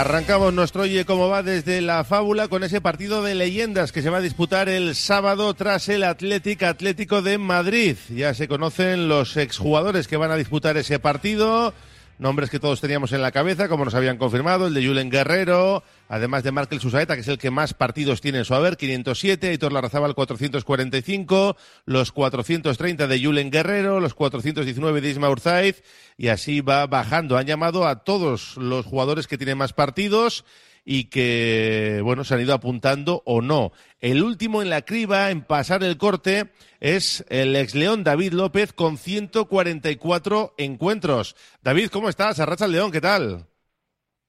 Arrancamos nuestro Oye cómo va desde la fábula con ese partido de leyendas que se va a disputar el sábado tras el Atlético Atlético de Madrid. Ya se conocen los exjugadores que van a disputar ese partido nombres que todos teníamos en la cabeza, como nos habían confirmado, el de Julen Guerrero, además de Markel Susaeta, que es el que más partidos tiene en su haber, 507, Aitor Larrazábal 445, los 430 de Julen Guerrero, los 419 de Isma Urzaiz, y así va bajando. Han llamado a todos los jugadores que tienen más partidos y que, bueno, se han ido apuntando o no. El último en la criba en pasar el corte es el ex León David López con 144 encuentros. David, ¿cómo estás? Arracha el León, ¿qué tal?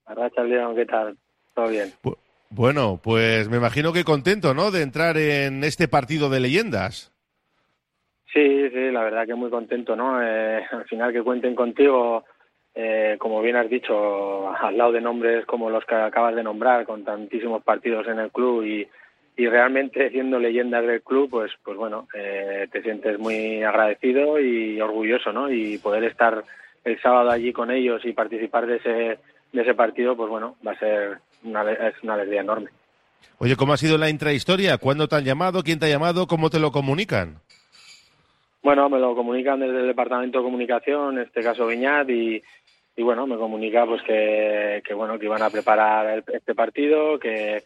Arracha el León, ¿qué tal? Todo bien. bueno, pues me imagino que contento, ¿no? De entrar en este partido de leyendas. Sí, sí, la verdad que muy contento, ¿no? Eh, al final que cuenten contigo eh, como bien has dicho, al lado de nombres como los que acabas de nombrar, con tantísimos partidos en el club y, y realmente siendo leyendas del club, pues, pues bueno, eh, te sientes muy agradecido y orgulloso, ¿no? Y poder estar el sábado allí con ellos y participar de ese, de ese partido, pues bueno, va a ser una, es una alegría enorme. Oye, ¿cómo ha sido la intrahistoria? ¿Cuándo te han llamado? ¿Quién te ha llamado? ¿Cómo te lo comunican? Bueno, me lo comunican desde el Departamento de Comunicación, en este caso Viñat, y, y bueno, me comunica pues que, que bueno que iban a preparar este partido, que,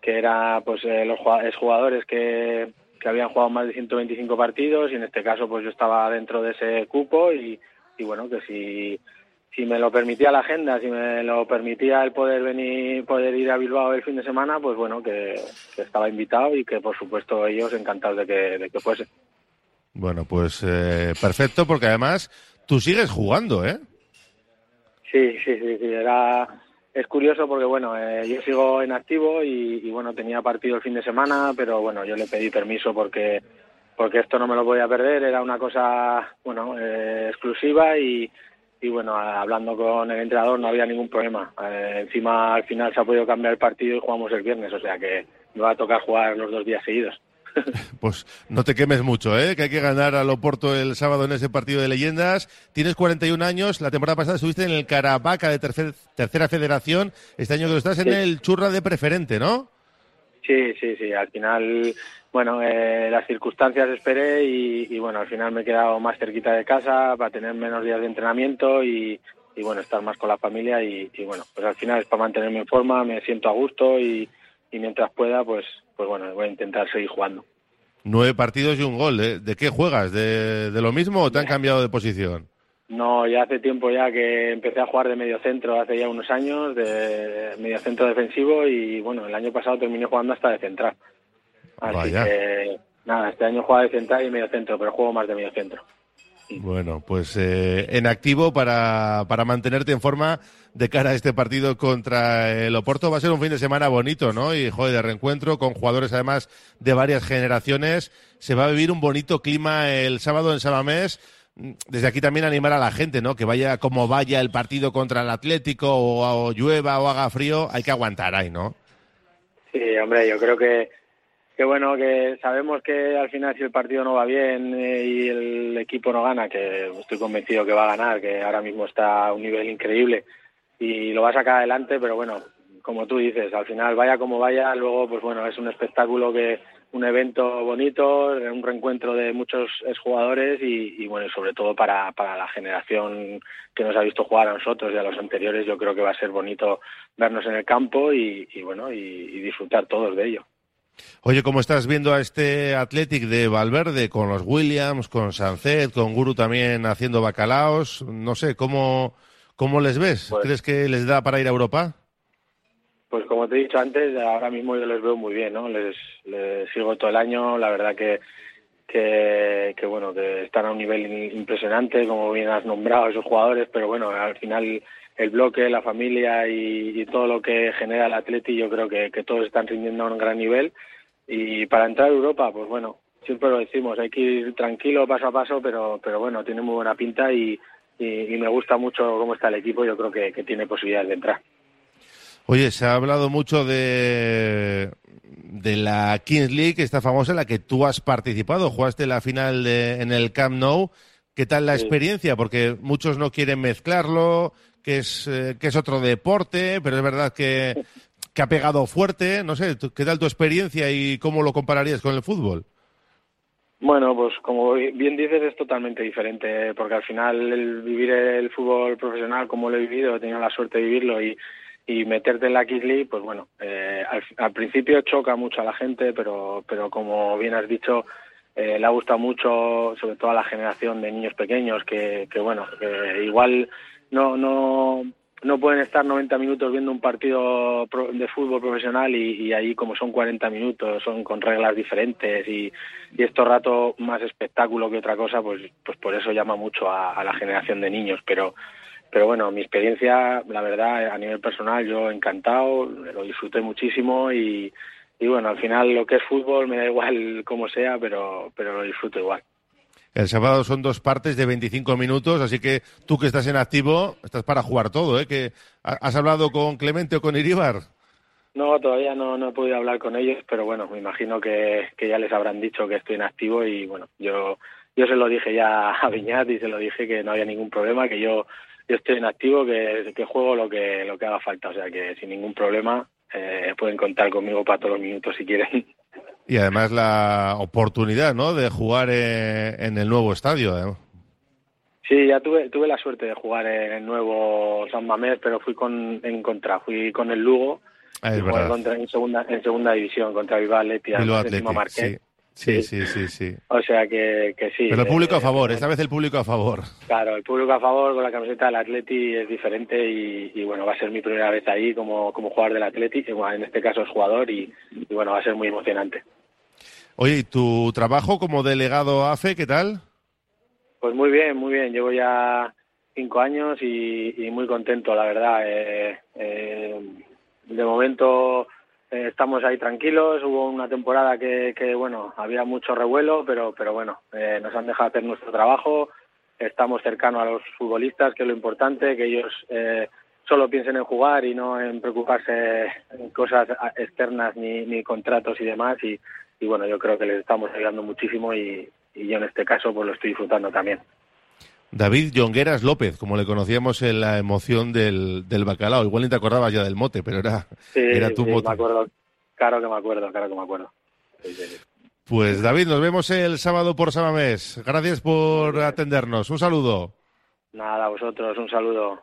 que era pues eh, los jugadores que, que habían jugado más de 125 partidos y en este caso pues yo estaba dentro de ese cupo y, y bueno que si si me lo permitía la agenda, si me lo permitía el poder venir, poder ir a Bilbao el fin de semana, pues bueno, que, estaba invitado y que por supuesto ellos encantados de que, de que fuese. Bueno, pues eh, perfecto, porque además tú sigues jugando, ¿eh? Sí, sí, sí, sí, era es curioso porque bueno, eh, yo sigo en activo y, bueno, tenía partido el fin de semana, pero bueno, yo le pedí permiso porque porque esto no me lo voy a perder, era una cosa, bueno, eh, exclusiva y, y bueno, hablando con el entrenador no había ningún problema. Eh, encima al final se ha podido cambiar el partido y jugamos el viernes, o sea que me va a tocar jugar los dos días seguidos. Pues no te quemes mucho, ¿eh? que hay que ganar a Loporto el sábado en ese partido de leyendas. Tienes 41 años, la temporada pasada estuviste en el Caravaca de tercera federación, este año que estás en el Churra de preferente, ¿no? Sí, sí, sí, al final, bueno, eh, las circunstancias esperé y, bueno, al final me he quedado más cerquita de casa para tener menos días de entrenamiento y, bueno, estar más con la familia y, bueno, pues al final es para mantenerme en forma, me siento a gusto y, y mientras pueda, pues, pues bueno, voy a intentar seguir jugando. Nueve partidos y un gol. ¿eh? ¿De qué juegas? ¿De, lo mismo o te han cambiado de posición? No, ya hace tiempo ya que empecé a jugar de medio centro, hace ya unos años, de medio centro defensivo y bueno, el año pasado terminé jugando hasta de central. Así que nada, este año juego de central y medio centro, pero juego más de medio centro. Bueno, pues eh, en activo para, para mantenerte en forma de cara a este partido contra el Oporto. Va a ser un fin de semana bonito, ¿no? Y, joder, de reencuentro con jugadores además de varias generaciones. Se va a vivir un bonito clima el sábado en Sabamés. Desde aquí también animar a la gente, ¿no? Que vaya como vaya el partido contra el Atlético o, llueva o haga frío, hay que aguantar ahí, ¿no? Sí, hombre, yo creo que que bueno, que sabemos que al final si el partido no va bien eh, y el equipo no gana, que estoy convencido que va a ganar, que ahora mismo está a un nivel increíble y lo va a sacar adelante, pero bueno, como tú dices, al final vaya como vaya, luego pues bueno, es un espectáculo que un evento bonito, un reencuentro de muchos jugadores y, y, bueno, sobre todo para, para la generación que nos ha visto jugar a nosotros y a los anteriores, yo creo que va a ser bonito vernos en el campo y, bueno, y disfrutar todos de ello. Oye, ¿cómo estás viendo a este Athletic de Valverde con los Williams, con Sancet, con Guru también haciendo bacalaos? No sé, ¿cómo, cómo les ves? Pues ¿Crees que les da para ir a Europa? Pues como te he dicho antes, ahora mismo yo les veo muy bien, ¿no? Les, sigo todo el año, la verdad que, que, bueno, que están a un nivel impresionante, como bien has nombrado esos jugadores, pero bueno, al final el bloque, la familia y, todo lo que genera el Atleti, yo creo que, todos están rindiendo a un gran nivel. Y para entrar a Europa, pues bueno, siempre lo decimos, hay que ir tranquilo, paso a paso, pero, pero bueno, tiene muy buena pinta y, me gusta mucho cómo está el equipo, yo creo que, tiene posibilidades de entrar. Oye, se ha hablado mucho de, de la Kings League, esta famosa en la que tú has participado, jugaste la final de, en el Camp Nou. ¿Qué tal la experiencia? Porque muchos no quieren mezclarlo, que es, eh, que es otro deporte, pero es verdad que, que ha pegado fuerte. No sé, ¿qué tal tu experiencia y cómo lo compararías con el fútbol? Bueno, pues como bien dices es totalmente diferente, porque al final el vivir el fútbol profesional como lo he vivido, he tenido la suerte de vivirlo y, y meterte en la Kids pues bueno, eh, al, principio choca mucho a la gente, pero, pero como bien has dicho, eh, le ha gustado mucho, sobre todo a la generación de niños pequeños, que, que bueno, que igual no, no, no pueden estar 90 minutos viendo un partido de fútbol profesional y, ahí como son 40 minutos, son con reglas diferentes y, y estos rato más espectáculo que otra cosa, pues, pues por eso llama mucho a, la generación de niños. Pero, pero bueno, mi experiencia, la verdad, a nivel personal, yo encantado, lo disfruté muchísimo y, y bueno, al final lo que es fútbol me da igual como sea, pero, pero lo disfruto igual. El sábado son dos partes de 25 minutos, así que tú que estás en activo, estás para jugar todo, ¿eh? Que ¿Has hablado con Clemente o con Iribar? No, todavía no, no he podido hablar con ellos, pero bueno, me imagino que, que ya les habrán dicho que estoy en activo y bueno, yo, yo se lo dije ya a Viñat y se lo dije que no había ningún problema, que yo, yo estoy en activo, que, que juego lo que, lo que haga falta, o sea que sin ningún problema eh, pueden contar conmigo para todos los minutos si quieren. Y además la oportunidad, ¿no?, de jugar eh, en el nuevo estadio. ¿eh? Sí, ya tuve, tuve la suerte de jugar en el nuevo San Mamés, pero fui con, en contra, fui con el Lugo, ah, en, segunda, en segunda división contra Vival Atleti, sí. Sí, sí, sí, sí. O sea que, que sí. Pero el público a favor, esta vez el público a favor. Claro, el público a favor con la camiseta del Atleti es diferente y, bueno, va a ser mi primera vez ahí como, como jugador del Atleti, en este caso es jugador y, bueno, va a ser muy emocionante. Oye, ¿y tu trabajo como delegado AFE, qué tal? Pues muy bien, muy bien. Llevo ya cinco años y, muy contento, la verdad. Eh, eh, de momento eh, estamos ahí tranquilos. Hubo una temporada que, que bueno, había mucho revuelo, pero, pero bueno, eh, nos han dejado hacer nuestro trabajo. Estamos cercanos a los futbolistas, que es lo importante, que ellos eh, solo piensen en jugar y no en preocuparse en cosas externas ni, ni contratos y demás. Y, y bueno, yo creo que les estamos ayudando muchísimo y, y yo en este caso pues lo estoy disfrutando también. David Jongueras López, como le conocíamos en la emoción del, del bacalao. Igual ni te acordabas ya del mote, pero era, era tu mote. Me acuerdo, claro que me acuerdo, claro que me acuerdo. Pues David, nos vemos el sábado por Samamés. Gracias por atendernos. Un saludo. Nada, a vosotros, un saludo.